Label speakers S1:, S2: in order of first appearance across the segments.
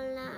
S1: 好啦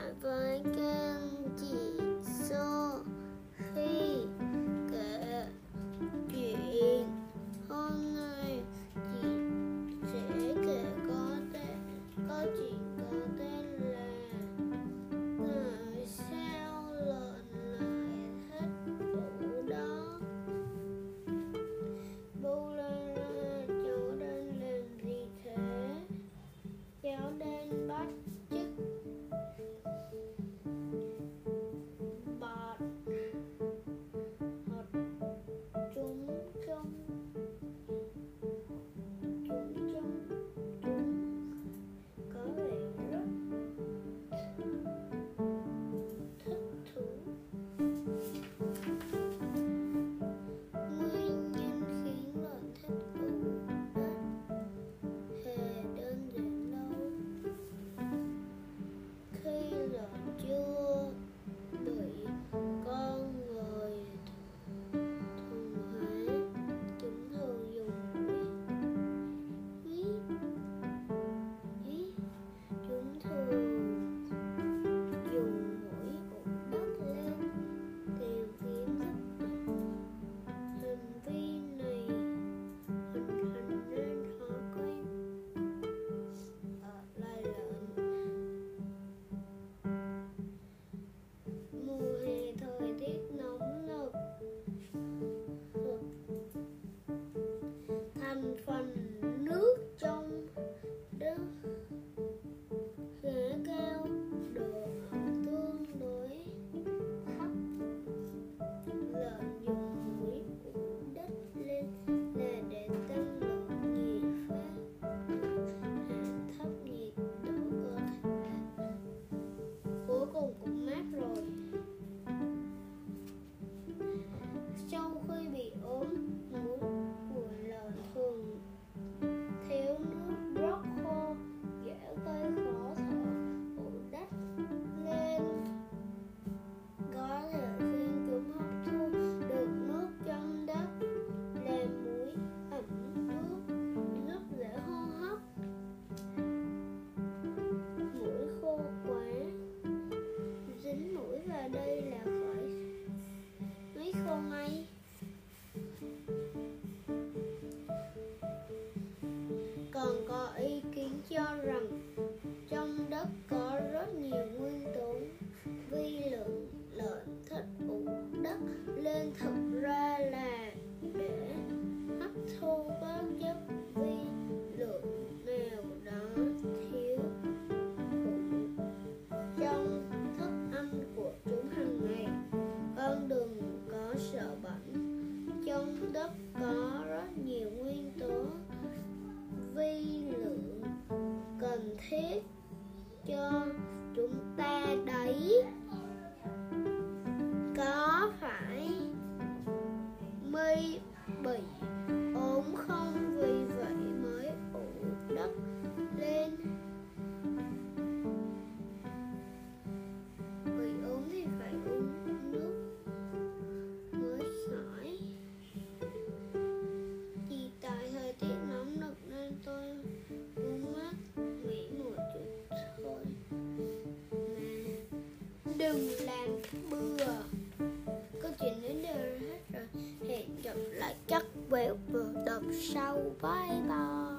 S1: đất có rất nhiều nguyên tố vi lượng cần thiết cho chúng ta đấy. Có phải mi bị ốm không? đừng làm bừa. Câu chuyện đến đây hết rồi. Hẹn gặp lại chắc bạn vừa đọc sau. Bye bye.